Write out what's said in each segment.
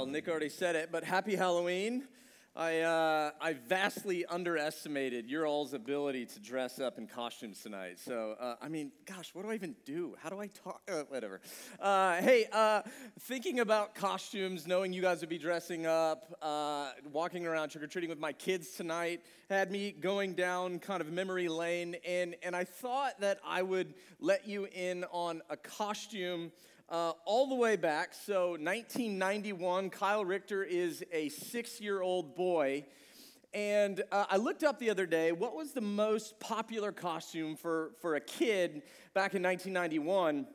Well, Nick already said it, but happy Halloween. I, uh, I vastly underestimated your all's ability to dress up in costumes tonight. So, uh, I mean, gosh, what do I even do? How do I talk? Uh, whatever. Uh, hey, uh, thinking about costumes, knowing you guys would be dressing up, uh, walking around trick or treating with my kids tonight had me going down kind of memory lane. And, and I thought that I would let you in on a costume uh, all the way back. So, 1991, Kyle Richter is a six year old boy. And uh, I looked up the other day what was the most popular costume for, for a kid back in 1991.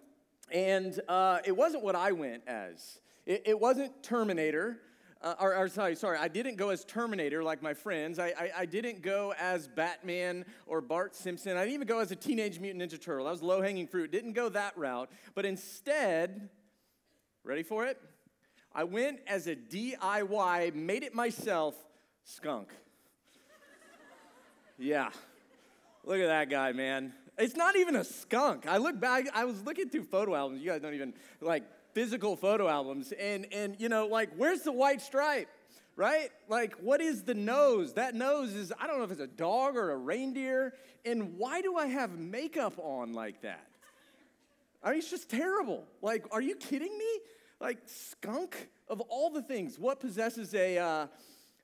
And uh, it wasn't what I went as, it, it wasn't Terminator uh, or, or, sorry, sorry, I didn't go as Terminator like my friends. I, I, I, didn't go as Batman or Bart Simpson. I didn't even go as a Teenage Mutant Ninja Turtle. That was low hanging fruit. Didn't go that route. But instead, ready for it? I went as a DIY, made it myself, skunk. yeah. Look at that guy, man. It's not even a skunk. I look back, I was looking through photo albums. You guys don't even like physical photo albums. And and you know like where's the white stripe right? Like what is the nose? That nose is i don't know if it's a dog or a reindeer. And why do i have makeup on like that? I mean it's just terrible. Like are you kidding me? Like skunk of all the things. What possesses a uh,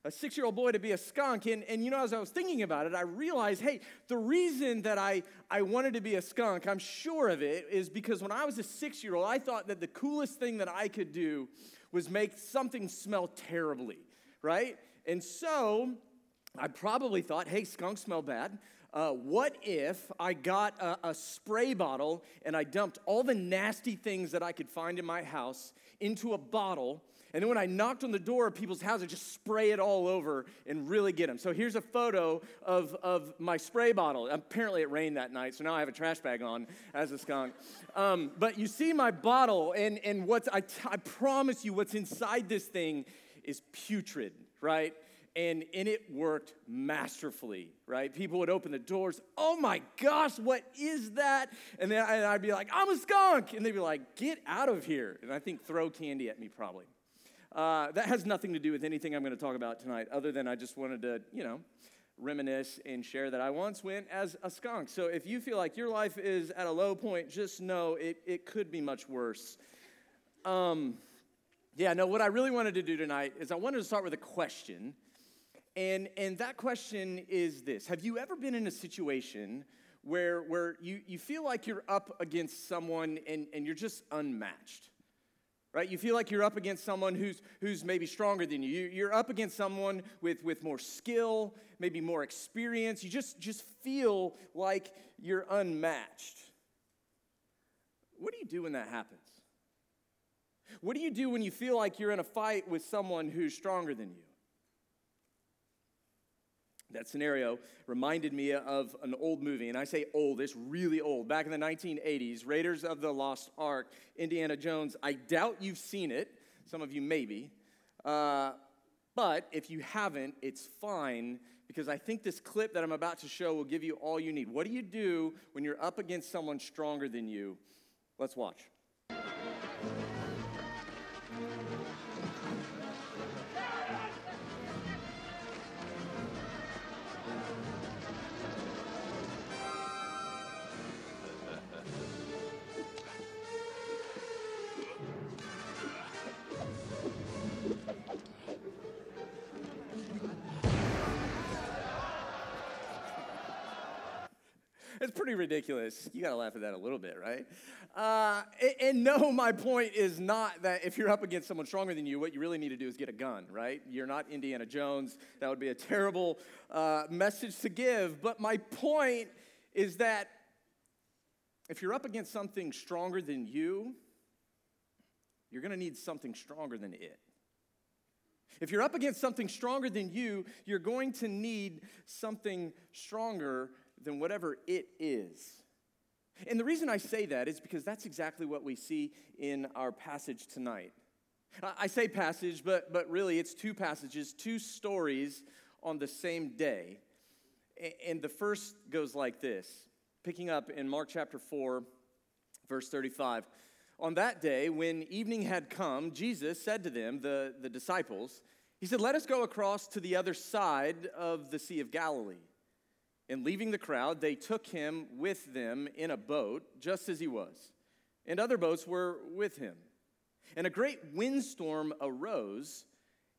a six year old boy to be a skunk. And, and you know, as I was thinking about it, I realized hey, the reason that I, I wanted to be a skunk, I'm sure of it, is because when I was a six year old, I thought that the coolest thing that I could do was make something smell terribly, right? And so I probably thought, hey, skunks smell bad. Uh, what if I got a, a spray bottle and I dumped all the nasty things that I could find in my house into a bottle and then when I knocked on the door of people's houses, just spray it all over and really get them. So here's a photo of, of my spray bottle. Apparently it rained that night, so now I have a trash bag on as a skunk. Um, but you see my bottle, and, and what's, I, t- I promise you, what's inside this thing is putrid, right? And, and it worked masterfully, right? People would open the doors, oh my gosh, what is that? And then I'd be like, I'm a skunk. And they'd be like, get out of here. And I think throw candy at me probably. Uh, that has nothing to do with anything I'm going to talk about tonight, other than I just wanted to, you know, reminisce and share that I once went as a skunk. So if you feel like your life is at a low point, just know it, it could be much worse. Um, yeah, no, what I really wanted to do tonight is I wanted to start with a question. And, and that question is this Have you ever been in a situation where, where you, you feel like you're up against someone and, and you're just unmatched? right? You feel like you're up against someone who's, who's maybe stronger than you. You're up against someone with, with more skill, maybe more experience. You just, just feel like you're unmatched. What do you do when that happens? What do you do when you feel like you're in a fight with someone who's stronger than you? That scenario reminded me of an old movie, and I say old, it's really old. Back in the 1980s, Raiders of the Lost Ark, Indiana Jones. I doubt you've seen it, some of you maybe. Uh, but if you haven't, it's fine because I think this clip that I'm about to show will give you all you need. What do you do when you're up against someone stronger than you? Let's watch. Pretty ridiculous. You got to laugh at that a little bit, right? Uh, and, and, no, my point is not that if you're up against someone stronger than you, what you really need to do is get a gun, right? You're not Indiana Jones. That would be a terrible uh, message to give. But my point is that if you're up against something stronger than you, you're going to need something stronger than it. If you're up against something stronger than you, you're going to need something stronger than whatever it is. And the reason I say that is because that's exactly what we see in our passage tonight. I say passage, but, but really it's two passages, two stories on the same day. And the first goes like this picking up in Mark chapter 4, verse 35. On that day, when evening had come, Jesus said to them, the, the disciples, He said, Let us go across to the other side of the Sea of Galilee. And leaving the crowd, they took him with them in a boat, just as he was. And other boats were with him. And a great windstorm arose,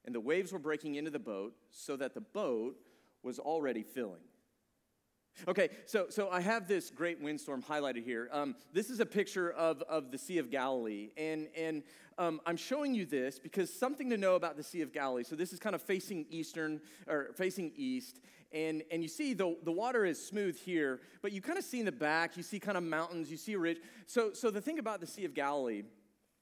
and the waves were breaking into the boat, so that the boat was already filling. Okay, so, so I have this great windstorm highlighted here. Um, this is a picture of, of the Sea of Galilee. And, and um, I'm showing you this because something to know about the Sea of Galilee. So this is kind of facing eastern, or facing east. And, and you see the, the water is smooth here, but you kind of see in the back, you see kind of mountains, you see a ridge. So, so the thing about the Sea of Galilee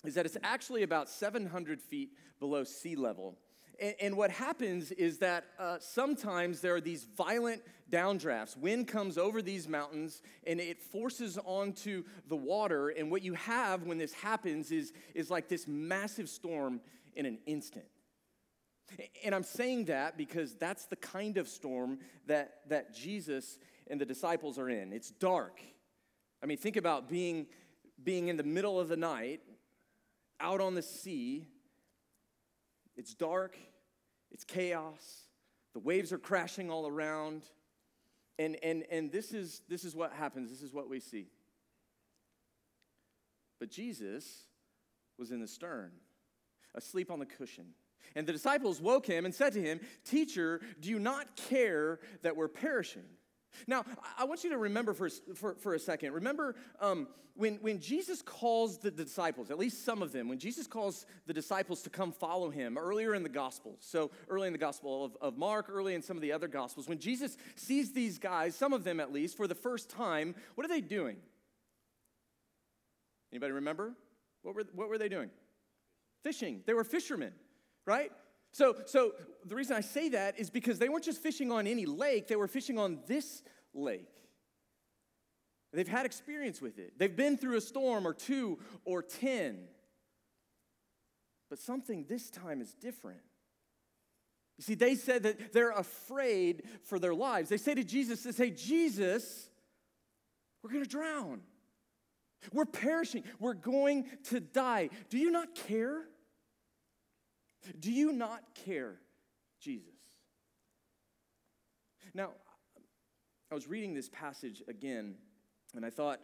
is that it's actually about 700 feet below sea level. And, and what happens is that uh, sometimes there are these violent downdrafts. Wind comes over these mountains and it forces onto the water. And what you have when this happens is, is like this massive storm in an instant. And I'm saying that because that's the kind of storm that, that Jesus and the disciples are in. It's dark. I mean, think about being, being in the middle of the night out on the sea. It's dark, it's chaos. The waves are crashing all around. And, and, and this, is, this is what happens. This is what we see. But Jesus was in the stern, asleep on the cushion. And the disciples woke him and said to him, Teacher, do you not care that we're perishing? Now, I want you to remember for, for, for a second. Remember um, when, when Jesus calls the disciples, at least some of them, when Jesus calls the disciples to come follow him earlier in the Gospels, so early in the Gospel of, of Mark, early in some of the other Gospels, when Jesus sees these guys, some of them at least, for the first time, what are they doing? Anybody remember? What were, what were they doing? Fishing. They were fishermen, right? So, so the reason I say that is because they weren't just fishing on any lake, they were fishing on this lake. They've had experience with it. They've been through a storm or two or ten. But something this time is different. You see, they said that they're afraid for their lives. They say to Jesus, they say, Jesus, we're going to drown. We're perishing. We're going to die. Do you not care? Do you not care, Jesus? Now, I was reading this passage again, and I thought,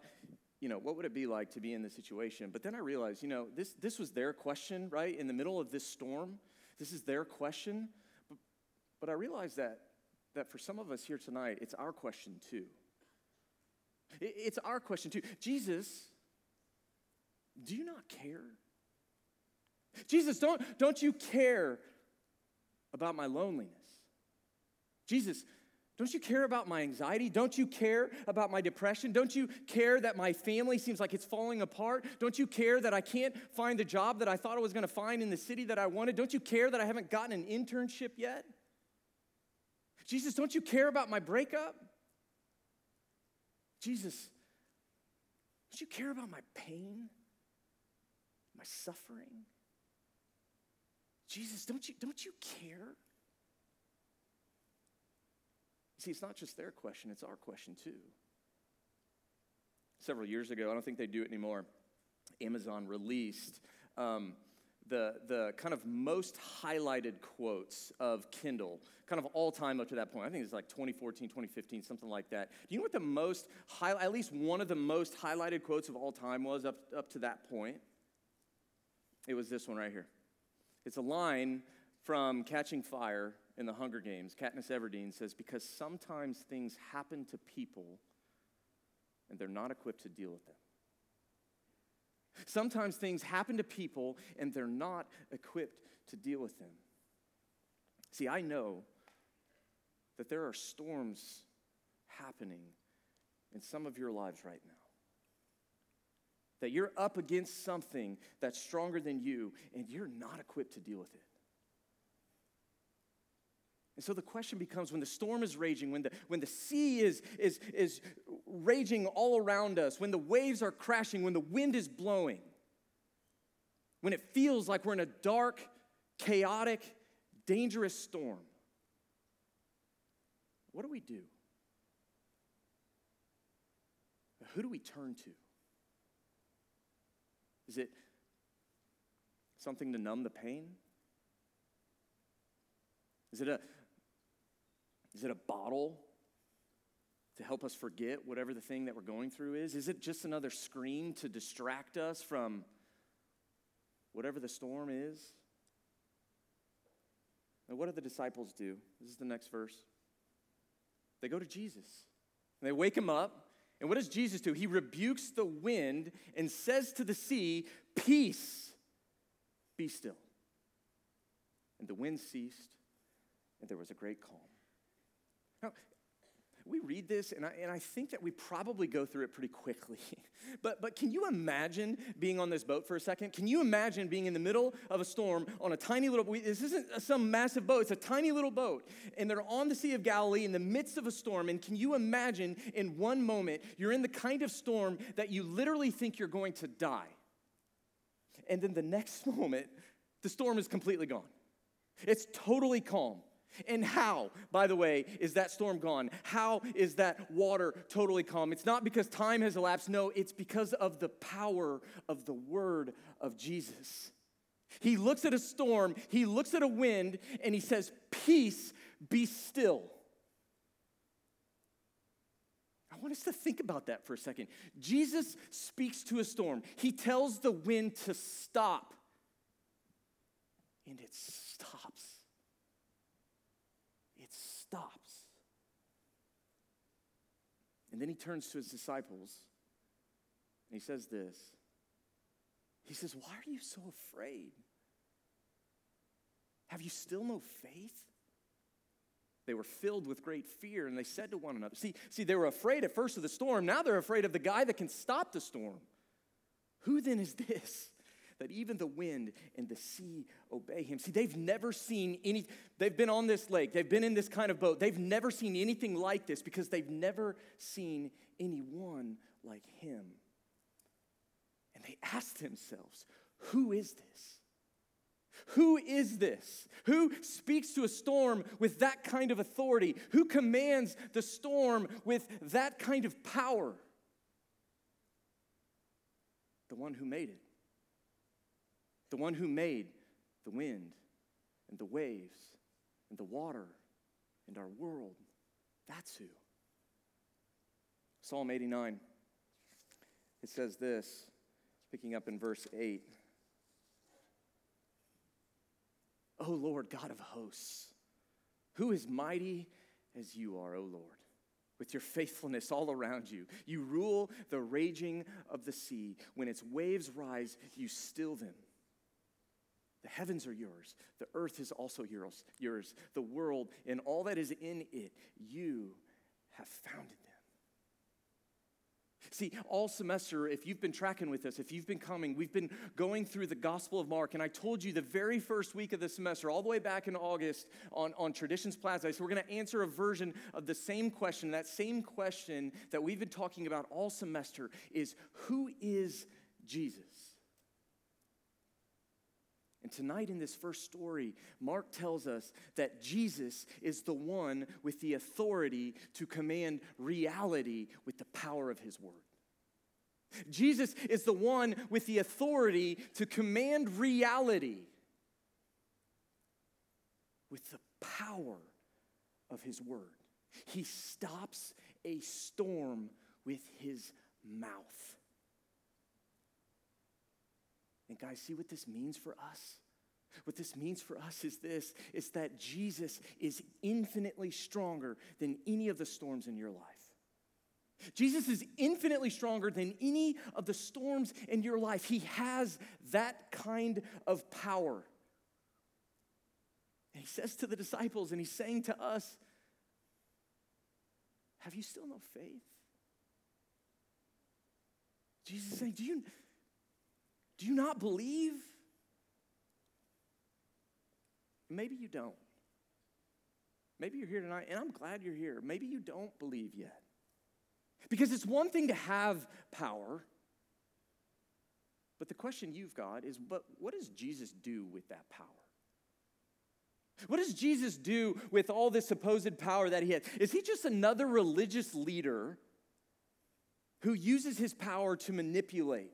you know, what would it be like to be in this situation? But then I realized, you know, this, this was their question, right? In the middle of this storm, this is their question. But, but I realized that, that for some of us here tonight, it's our question too. It, it's our question too. Jesus, do you not care? Jesus, don't, don't you care about my loneliness? Jesus, don't you care about my anxiety? Don't you care about my depression? Don't you care that my family seems like it's falling apart? Don't you care that I can't find the job that I thought I was going to find in the city that I wanted? Don't you care that I haven't gotten an internship yet? Jesus, don't you care about my breakup? Jesus, don't you care about my pain, my suffering? Jesus, don't you, don't you care? See, it's not just their question, it's our question too. Several years ago, I don't think they do it anymore, Amazon released um, the, the kind of most highlighted quotes of Kindle, kind of all time up to that point. I think it's like 2014, 2015, something like that. Do you know what the most, high, at least one of the most highlighted quotes of all time was up, up to that point? It was this one right here. It's a line from Catching Fire in the Hunger Games. Katniss Everdeen says, Because sometimes things happen to people and they're not equipped to deal with them. Sometimes things happen to people and they're not equipped to deal with them. See, I know that there are storms happening in some of your lives right now that you're up against something that's stronger than you and you're not equipped to deal with it. And so the question becomes when the storm is raging, when the, when the sea is, is, is raging all around us, when the waves are crashing, when the wind is blowing, when it feels like we're in a dark, chaotic, dangerous storm, what do we do? Who do we turn to? Is it something to numb the pain? Is it a is it a bottle to help us forget whatever the thing that we're going through is? Is it just another screen to distract us from whatever the storm is? And what do the disciples do? This is the next verse. They go to Jesus. And they wake him up. And what does Jesus do? He rebukes the wind and says to the sea, Peace, be still. And the wind ceased, and there was a great calm. Now, we read this, and I, and I think that we probably go through it pretty quickly. but, but can you imagine being on this boat for a second? Can you imagine being in the middle of a storm on a tiny little boat? This isn't some massive boat, it's a tiny little boat. And they're on the Sea of Galilee in the midst of a storm. And can you imagine in one moment, you're in the kind of storm that you literally think you're going to die? And then the next moment, the storm is completely gone. It's totally calm. And how, by the way, is that storm gone? How is that water totally calm? It's not because time has elapsed. No, it's because of the power of the word of Jesus. He looks at a storm, he looks at a wind, and he says, Peace, be still. I want us to think about that for a second. Jesus speaks to a storm, he tells the wind to stop, and it stops stops. And then he turns to his disciples and he says this He says, Why are you so afraid? Have you still no faith? They were filled with great fear and they said to one another, See, see, they were afraid at first of the storm. Now they're afraid of the guy that can stop the storm. Who then is this? That even the wind and the sea obey him. See, they've never seen any, they've been on this lake, they've been in this kind of boat, they've never seen anything like this because they've never seen anyone like him. And they asked themselves, Who is this? Who is this? Who speaks to a storm with that kind of authority? Who commands the storm with that kind of power? The one who made it the one who made the wind and the waves and the water and our world. That's who. Psalm 89, it says this, picking up in verse 8. O Lord God of hosts, who is mighty as you are, O Lord? With your faithfulness all around you, you rule the raging of the sea. When its waves rise, you still them. The heavens are yours. The earth is also yours. Yours. The world and all that is in it, you have founded them. See, all semester, if you've been tracking with us, if you've been coming, we've been going through the Gospel of Mark. And I told you the very first week of the semester, all the way back in August on, on Traditions Plaza, so we're going to answer a version of the same question. That same question that we've been talking about all semester is who is Jesus? And tonight, in this first story, Mark tells us that Jesus is the one with the authority to command reality with the power of his word. Jesus is the one with the authority to command reality with the power of his word. He stops a storm with his mouth. And guys, see what this means for us? What this means for us is this is that Jesus is infinitely stronger than any of the storms in your life. Jesus is infinitely stronger than any of the storms in your life. He has that kind of power. And he says to the disciples, and he's saying to us, Have you still no faith? Jesus is saying, Do you, do you not believe? Maybe you don't. Maybe you're here tonight, and I'm glad you're here. Maybe you don't believe yet. Because it's one thing to have power, but the question you've got is but what does Jesus do with that power? What does Jesus do with all this supposed power that he has? Is he just another religious leader who uses his power to manipulate?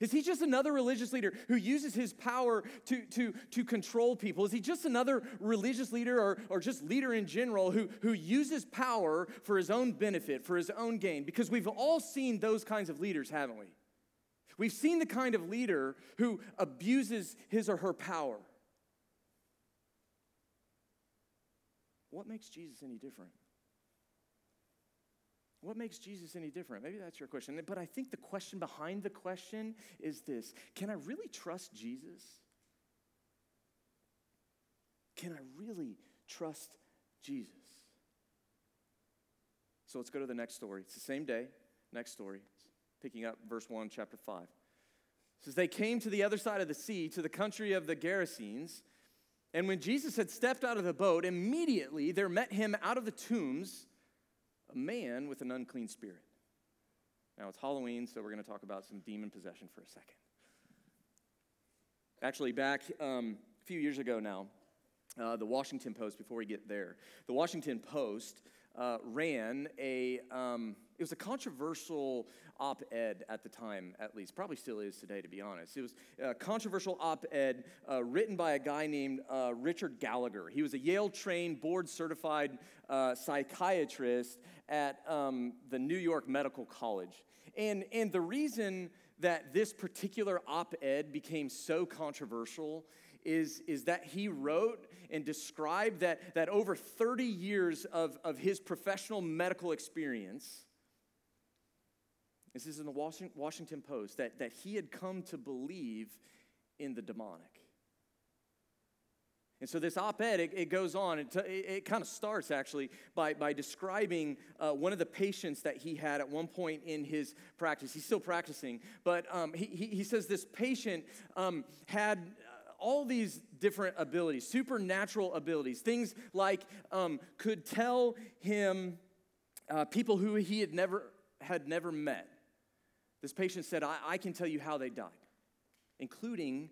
Is he just another religious leader who uses his power to, to, to control people? Is he just another religious leader or, or just leader in general who, who uses power for his own benefit, for his own gain? Because we've all seen those kinds of leaders, haven't we? We've seen the kind of leader who abuses his or her power. What makes Jesus any different? What makes Jesus any different? Maybe that's your question. But I think the question behind the question is this Can I really trust Jesus? Can I really trust Jesus? So let's go to the next story. It's the same day, next story, picking up verse 1, chapter 5. It says, They came to the other side of the sea, to the country of the Gerasenes. And when Jesus had stepped out of the boat, immediately there met him out of the tombs a man with an unclean spirit. Now it's Halloween, so we're going to talk about some demon possession for a second. Actually, back um, a few years ago now, uh, the Washington Post, before we get there, the Washington Post uh, ran a, um, it was a controversial op ed at the time, at least. Probably still is today, to be honest. It was a controversial op ed uh, written by a guy named uh, Richard Gallagher. He was a Yale trained, board certified uh, psychiatrist at um, the New York Medical College. And, and the reason that this particular op ed became so controversial is, is that he wrote and described that, that over 30 years of, of his professional medical experience, this is in the Washington Post, that, that he had come to believe in the demonic. And so this op ed, it, it, goes on, it, it, kind of starts actually by, by describing uh, one of the patients that he had at one point in his practice. He's still practicing, but um, he, he, he, says this patient um, had all these different abilities, supernatural abilities, things like um, could tell him uh, people who he had never, had never met. This patient said, I, I can tell you how they died, including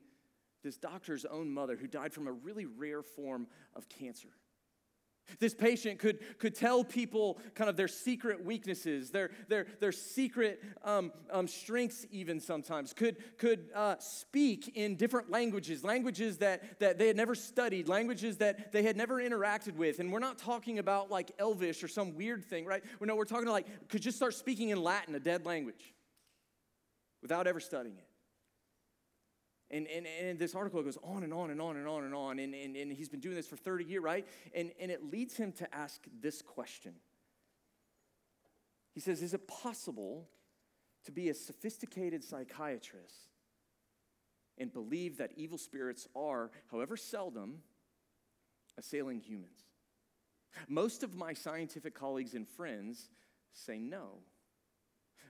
this doctor's own mother who died from a really rare form of cancer. This patient could, could tell people kind of their secret weaknesses, their, their, their secret um, um, strengths, even sometimes, could, could uh, speak in different languages, languages that, that they had never studied, languages that they had never interacted with. And we're not talking about like Elvish or some weird thing, right? No, we're talking like could just start speaking in Latin, a dead language, without ever studying it. And, and, and this article goes on and on and on and on and on. And, and, and he's been doing this for 30 years, right? And, and it leads him to ask this question. He says, Is it possible to be a sophisticated psychiatrist and believe that evil spirits are, however seldom, assailing humans? Most of my scientific colleagues and friends say no.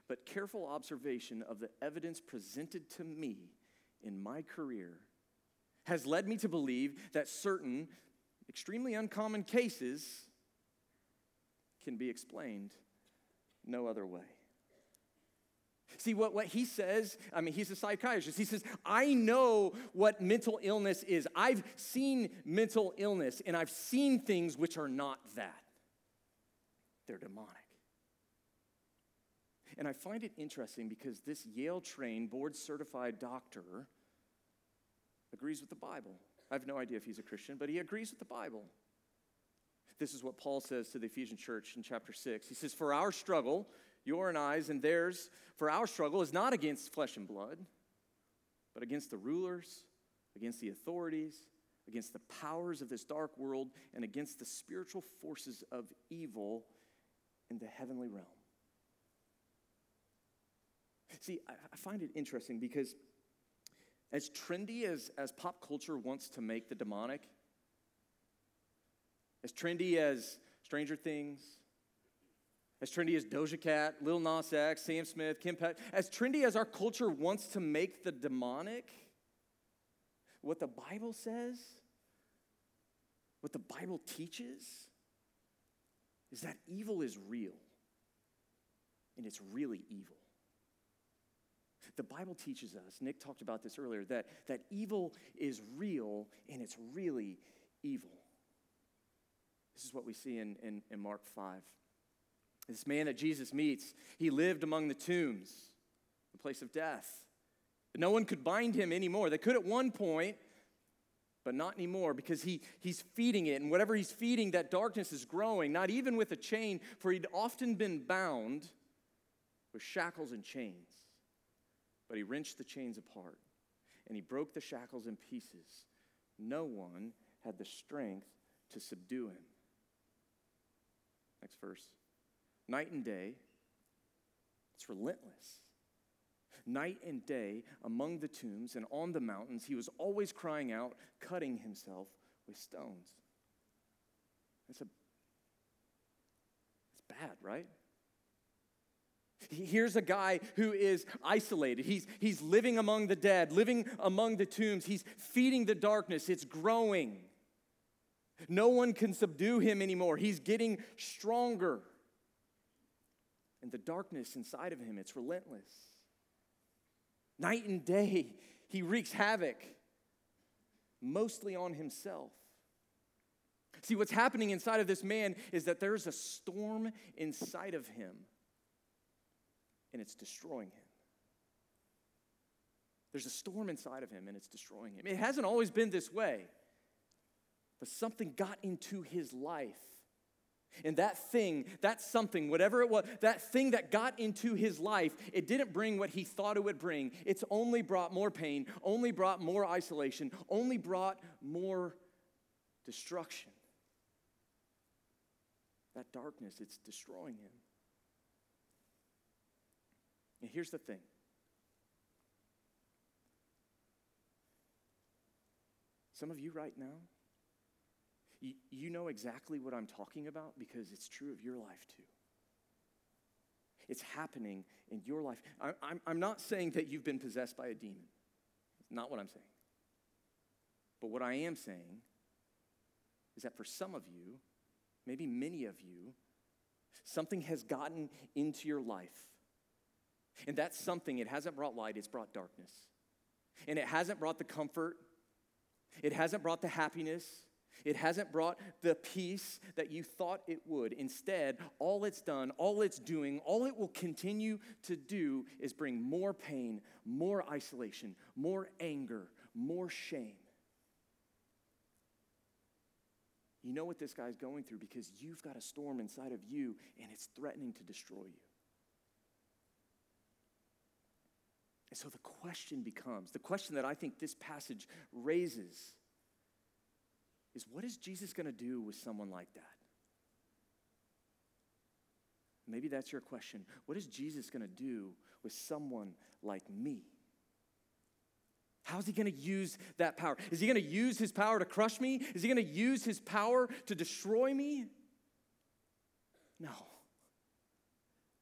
But careful observation of the evidence presented to me in my career has led me to believe that certain extremely uncommon cases can be explained no other way. See, what, what he says, I mean, he's a psychiatrist. He says, I know what mental illness is. I've seen mental illness, and I've seen things which are not that. They're demonic. And I find it interesting because this Yale trained, board certified doctor agrees with the Bible. I have no idea if he's a Christian, but he agrees with the Bible. This is what Paul says to the Ephesian church in chapter 6. He says, For our struggle, your and I's and theirs, for our struggle is not against flesh and blood, but against the rulers, against the authorities, against the powers of this dark world, and against the spiritual forces of evil in the heavenly realm. See, I find it interesting because as trendy as, as pop culture wants to make the demonic, as trendy as Stranger Things, as trendy as Doja Cat, Lil Nas X, Sam Smith, Kim Petras, as trendy as our culture wants to make the demonic, what the Bible says, what the Bible teaches, is that evil is real. And it's really evil. The Bible teaches us, Nick talked about this earlier, that, that evil is real and it's really evil. This is what we see in, in, in Mark 5. This man that Jesus meets, he lived among the tombs, the place of death. No one could bind him anymore. They could at one point, but not anymore because he, he's feeding it. And whatever he's feeding, that darkness is growing, not even with a chain, for he'd often been bound with shackles and chains. But he wrenched the chains apart and he broke the shackles in pieces. No one had the strength to subdue him. Next verse. Night and day, it's relentless. Night and day among the tombs and on the mountains, he was always crying out, cutting himself with stones. It's a it's bad, right? Here's a guy who is isolated. He's, he's living among the dead, living among the tombs. He's feeding the darkness. It's growing. No one can subdue him anymore. He's getting stronger. And the darkness inside of him, it's relentless. Night and day, he wreaks havoc, mostly on himself. See, what's happening inside of this man is that there's a storm inside of him, and it's destroying him. There's a storm inside of him, and it's destroying him. It hasn't always been this way. But something got into his life. And that thing, that something, whatever it was, that thing that got into his life, it didn't bring what he thought it would bring. It's only brought more pain, only brought more isolation, only brought more destruction. That darkness, it's destroying him. And here's the thing some of you right now, you, you know exactly what I'm talking about because it's true of your life too. It's happening in your life. I, I'm, I'm not saying that you've been possessed by a demon. It's not what I'm saying. But what I am saying is that for some of you, maybe many of you, something has gotten into your life. And that's something, it hasn't brought light, it's brought darkness. And it hasn't brought the comfort, it hasn't brought the happiness, it hasn't brought the peace that you thought it would. Instead, all it's done, all it's doing, all it will continue to do is bring more pain, more isolation, more anger, more shame. You know what this guy's going through because you've got a storm inside of you and it's threatening to destroy you. And so the question becomes the question that I think this passage raises is what is Jesus going to do with someone like that? Maybe that's your question. What is Jesus going to do with someone like me? How's he going to use that power? Is he going to use his power to crush me? Is he going to use his power to destroy me? No.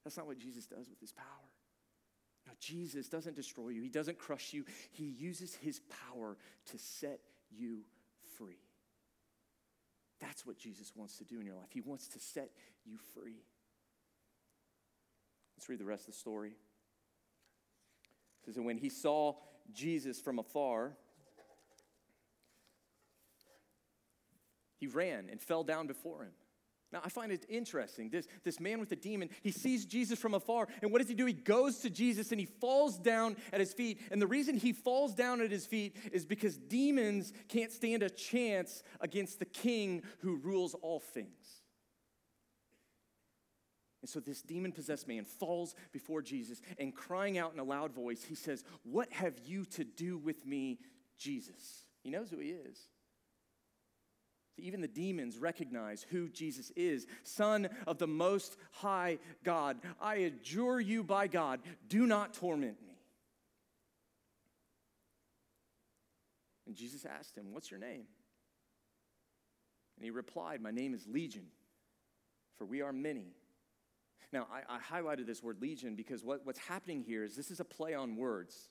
That's not what Jesus does with his power. No, Jesus doesn't destroy you, he doesn't crush you. He uses his power to set you free. That's what Jesus wants to do in your life. He wants to set you free. Let's read the rest of the story. It says, And when he saw Jesus from afar, he ran and fell down before him. Now, I find it interesting. This, this man with the demon, he sees Jesus from afar, and what does he do? He goes to Jesus and he falls down at his feet. And the reason he falls down at his feet is because demons can't stand a chance against the king who rules all things. And so this demon possessed man falls before Jesus and crying out in a loud voice, he says, What have you to do with me, Jesus? He knows who he is. Even the demons recognize who Jesus is Son of the Most High God. I adjure you by God, do not torment me. And Jesus asked him, What's your name? And he replied, My name is Legion, for we are many. Now, I, I highlighted this word legion because what, what's happening here is this is a play on words.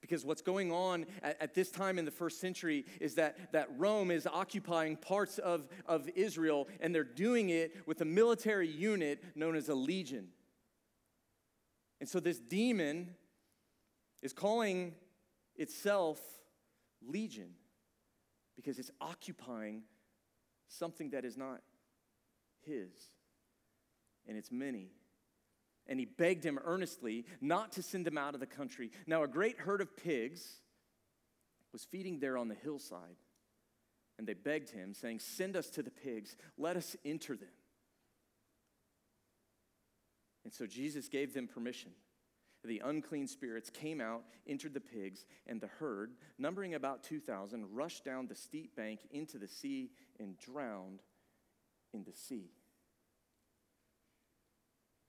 Because what's going on at, at, this time in the first century is that, that Rome is occupying parts of, of Israel, and they're doing it with a military unit known as a legion. And so this demon is calling itself legion because it's occupying something that is not his, and it's many. And he begged him earnestly not to send him out of the country. Now, a great herd of pigs was feeding there on the hillside, and they begged him, saying, Send us to the pigs, let us enter them. And so Jesus gave them permission. The unclean spirits came out, entered the pigs, and the herd, numbering about 2,000, rushed down the steep bank into the sea and drowned in the sea.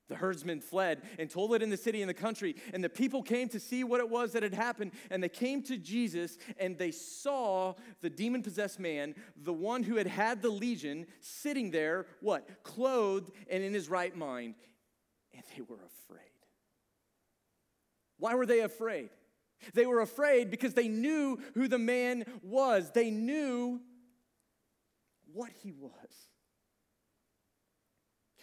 The herdsmen fled and told it in the city and the country, and the people came to see what it was that had happened. And they came to Jesus, and they saw the demon possessed man, the one who had had the legion, sitting there, what? Clothed and in his right mind. And they were afraid. Why were they afraid? They were afraid because they knew who the man was, they knew what he was.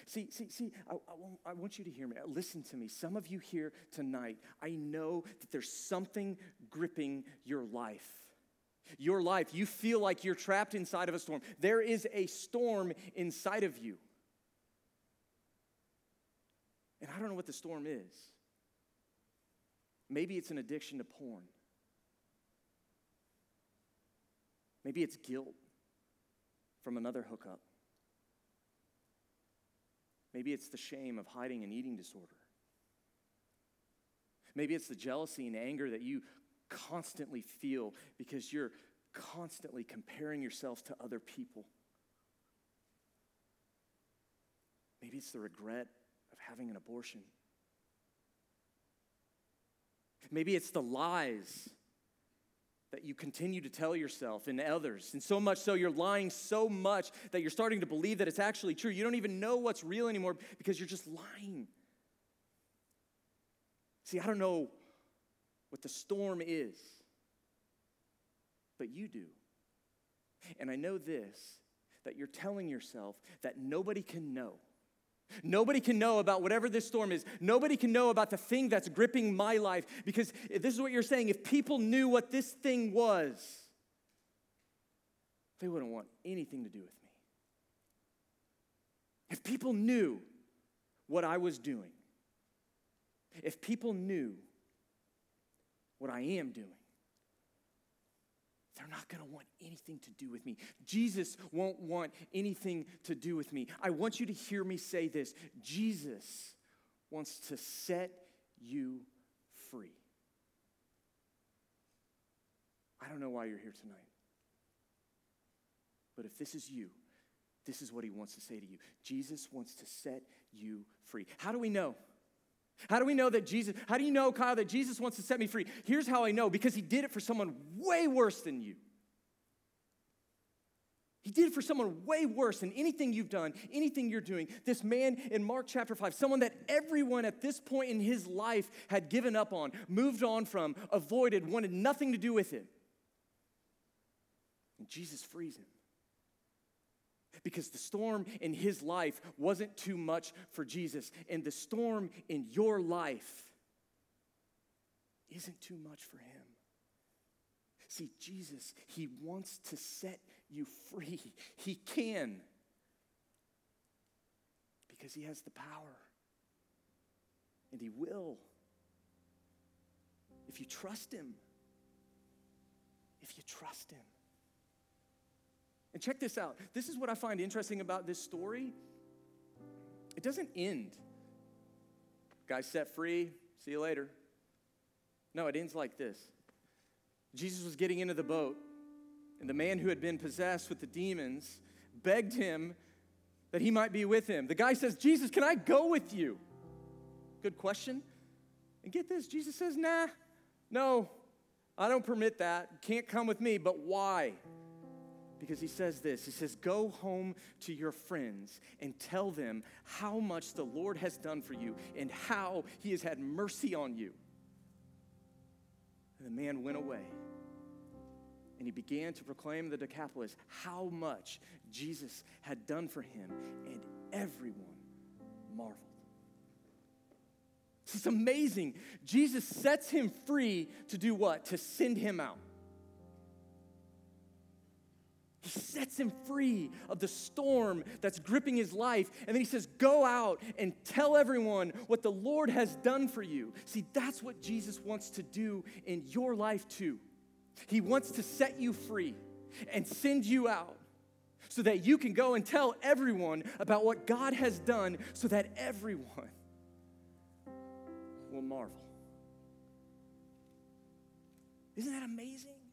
See, see, see, I, I, I, want you to hear me. Listen to me. Some of you here tonight, I know that there's something gripping your life. Your life, you feel like you're trapped inside of a storm. There is a storm inside of you. And I don't know what the storm is. Maybe it's an addiction to porn. Maybe it's guilt from another hookup. Maybe it's the shame of hiding an eating disorder. Maybe it's the jealousy and anger that you constantly feel because you're constantly comparing yourself to other people. Maybe it's the regret of having an abortion. Maybe it's the lies that you continue to tell yourself and others. And so much so, you're lying so much that you're starting to believe that it's actually true. You don't even know what's real anymore because you're just lying. See, I don't know what the storm is, but you do. And I know this that you're telling yourself that nobody can know Nobody can know about whatever this storm is. Nobody can know about the thing that's gripping my life because this is what you're saying. If people knew what this thing was, they wouldn't want anything to do with me. If people knew what I was doing, if people knew what I am doing, they're not going to want anything to do with me. Jesus won't want anything to do with me. I want you to hear me say this Jesus wants to set you free. I don't know why you're here tonight, but if this is you, this is what he wants to say to you. Jesus wants to set you free. How do we know? How do we know that Jesus, how do you know, Kyle, that Jesus wants to set me free? Here's how I know because he did it for someone way worse than you. He did it for someone way worse than anything you've done, anything you're doing. This man in Mark chapter 5, someone that everyone at this point in his life had given up on, moved on from, avoided, wanted nothing to do with him. And Jesus frees him because the storm in his life wasn't too much for Jesus, and the storm in your life isn't too much for him. See, Jesus, he wants to set you free. He can because he has the power, and he will if you trust him. If you trust him. And check this out. This is what I find interesting about this story. It doesn't end. Guy's set free, see you later. No, it ends like this Jesus was getting into the boat, and the man who had been possessed with the demons begged him that he might be with him. The guy says, Jesus, can I go with you? Good question. And get this Jesus says, Nah, no, I don't permit that. Can't come with me, but why? Because he says this He says, Go home to your friends and tell them how much the Lord has done for you and how he has had mercy on you. And the man went away and he began to proclaim the Decapolis how much Jesus had done for him, and everyone marveled. It's amazing. Jesus sets him free to do what? To send him out. Sets him free of the storm that's gripping his life. And then he says, Go out and tell everyone what the Lord has done for you. See, that's what Jesus wants to do in your life too. He wants to set you free and send you out so that you can go and tell everyone about what God has done so that everyone will marvel. Isn't that amazing?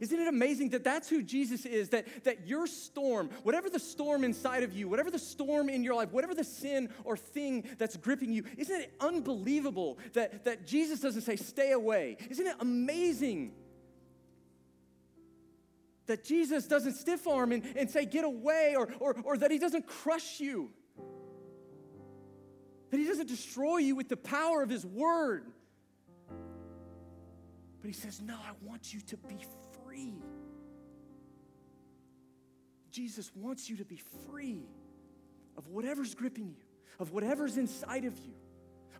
Isn't it amazing that that's who Jesus is? That, that your storm, whatever the storm inside of you, whatever the storm in your life, whatever the sin or thing that's gripping you, isn't it unbelievable that, that Jesus doesn't say, stay away? Isn't it amazing that Jesus doesn't stiff arm and, and say, get away, or, or, or that he doesn't crush you? That he doesn't destroy you with the power of his word. But he says, No, I want you to be free. Jesus wants you to be free of whatever's gripping you, of whatever's inside of you,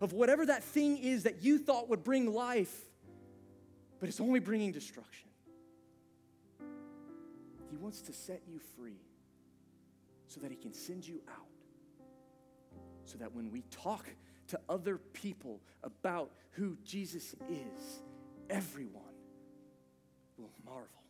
of whatever that thing is that you thought would bring life, but it's only bringing destruction. He wants to set you free so that He can send you out. So that when we talk to other people about who Jesus is, everyone will marvel.